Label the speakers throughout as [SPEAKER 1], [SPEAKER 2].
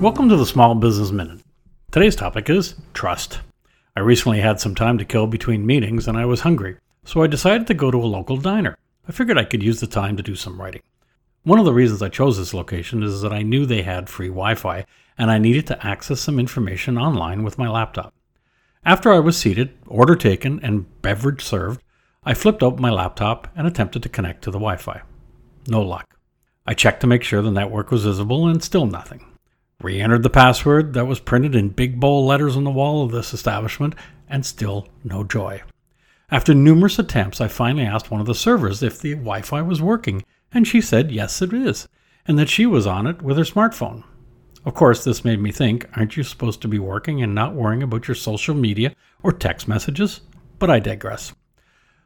[SPEAKER 1] Welcome to the Small Business Minute. Today's topic is trust. I recently had some time to kill between meetings and I was hungry, so I decided to go to a local diner. I figured I could use the time to do some writing. One of the reasons I chose this location is that I knew they had free Wi Fi and I needed to access some information online with my laptop. After I was seated, order taken, and beverage served, I flipped open my laptop and attempted to connect to the Wi Fi. No luck. I checked to make sure the network was visible and still nothing. Re entered the password that was printed in big bold letters on the wall of this establishment, and still no joy. After numerous attempts, I finally asked one of the servers if the Wi Fi was working, and she said yes, it is, and that she was on it with her smartphone. Of course, this made me think aren't you supposed to be working and not worrying about your social media or text messages? But I digress.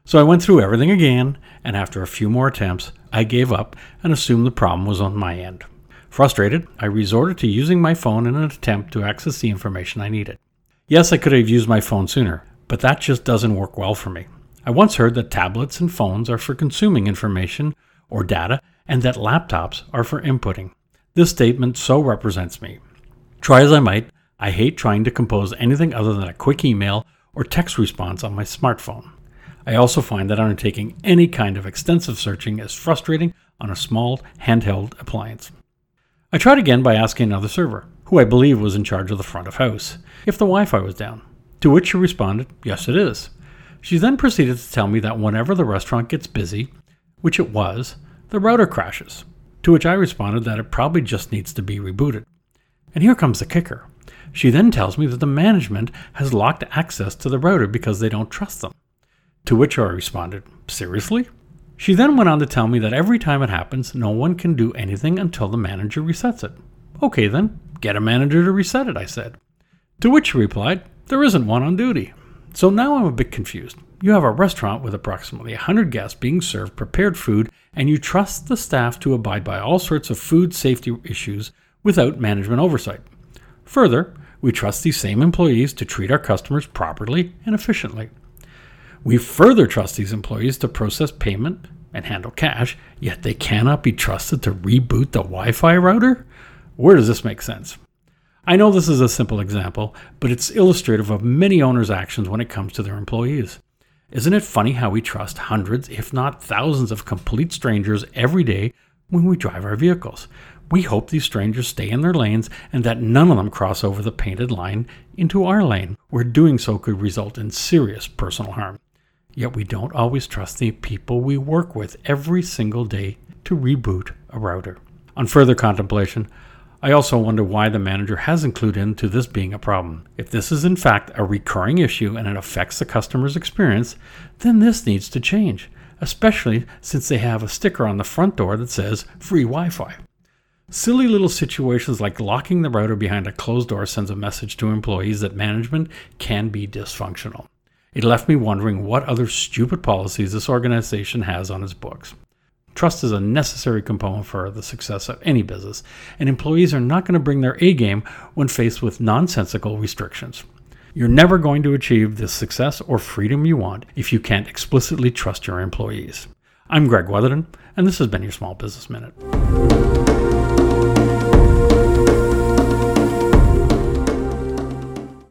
[SPEAKER 1] So I went through everything again, and after a few more attempts, I gave up and assumed the problem was on my end. Frustrated, I resorted to using my phone in an attempt to access the information I needed. Yes, I could have used my phone sooner, but that just doesn't work well for me. I once heard that tablets and phones are for consuming information or data, and that laptops are for inputting. This statement so represents me. Try as I might, I hate trying to compose anything other than a quick email or text response on my smartphone. I also find that undertaking any kind of extensive searching is frustrating on a small handheld appliance. I tried again by asking another server, who I believe was in charge of the front of house, if the Wi Fi was down, to which she responded, Yes, it is. She then proceeded to tell me that whenever the restaurant gets busy, which it was, the router crashes, to which I responded that it probably just needs to be rebooted. And here comes the kicker. She then tells me that the management has locked access to the router because they don't trust them. To which I responded, Seriously? She then went on to tell me that every time it happens, no one can do anything until the manager resets it. Okay, then, get a manager to reset it, I said. To which she replied, There isn't one on duty. So now I'm a bit confused. You have a restaurant with approximately 100 guests being served prepared food, and you trust the staff to abide by all sorts of food safety issues without management oversight. Further, we trust these same employees to treat our customers properly and efficiently. We further trust these employees to process payment and handle cash, yet they cannot be trusted to reboot the Wi Fi router? Where does this make sense? I know this is a simple example, but it's illustrative of many owners' actions when it comes to their employees. Isn't it funny how we trust hundreds, if not thousands, of complete strangers every day when we drive our vehicles? We hope these strangers stay in their lanes and that none of them cross over the painted line into our lane, where doing so could result in serious personal harm. Yet we don't always trust the people we work with every single day to reboot a router. On further contemplation, I also wonder why the manager has included into this being a problem. If this is in fact a recurring issue and it affects the customer's experience, then this needs to change, especially since they have a sticker on the front door that says free Wi Fi. Silly little situations like locking the router behind a closed door sends a message to employees that management can be dysfunctional. It left me wondering what other stupid policies this organization has on its books. Trust is a necessary component for the success of any business, and employees are not going to bring their A game when faced with nonsensical restrictions. You're never going to achieve the success or freedom you want if you can't explicitly trust your employees. I'm Greg Weatherden, and this has been your Small Business Minute.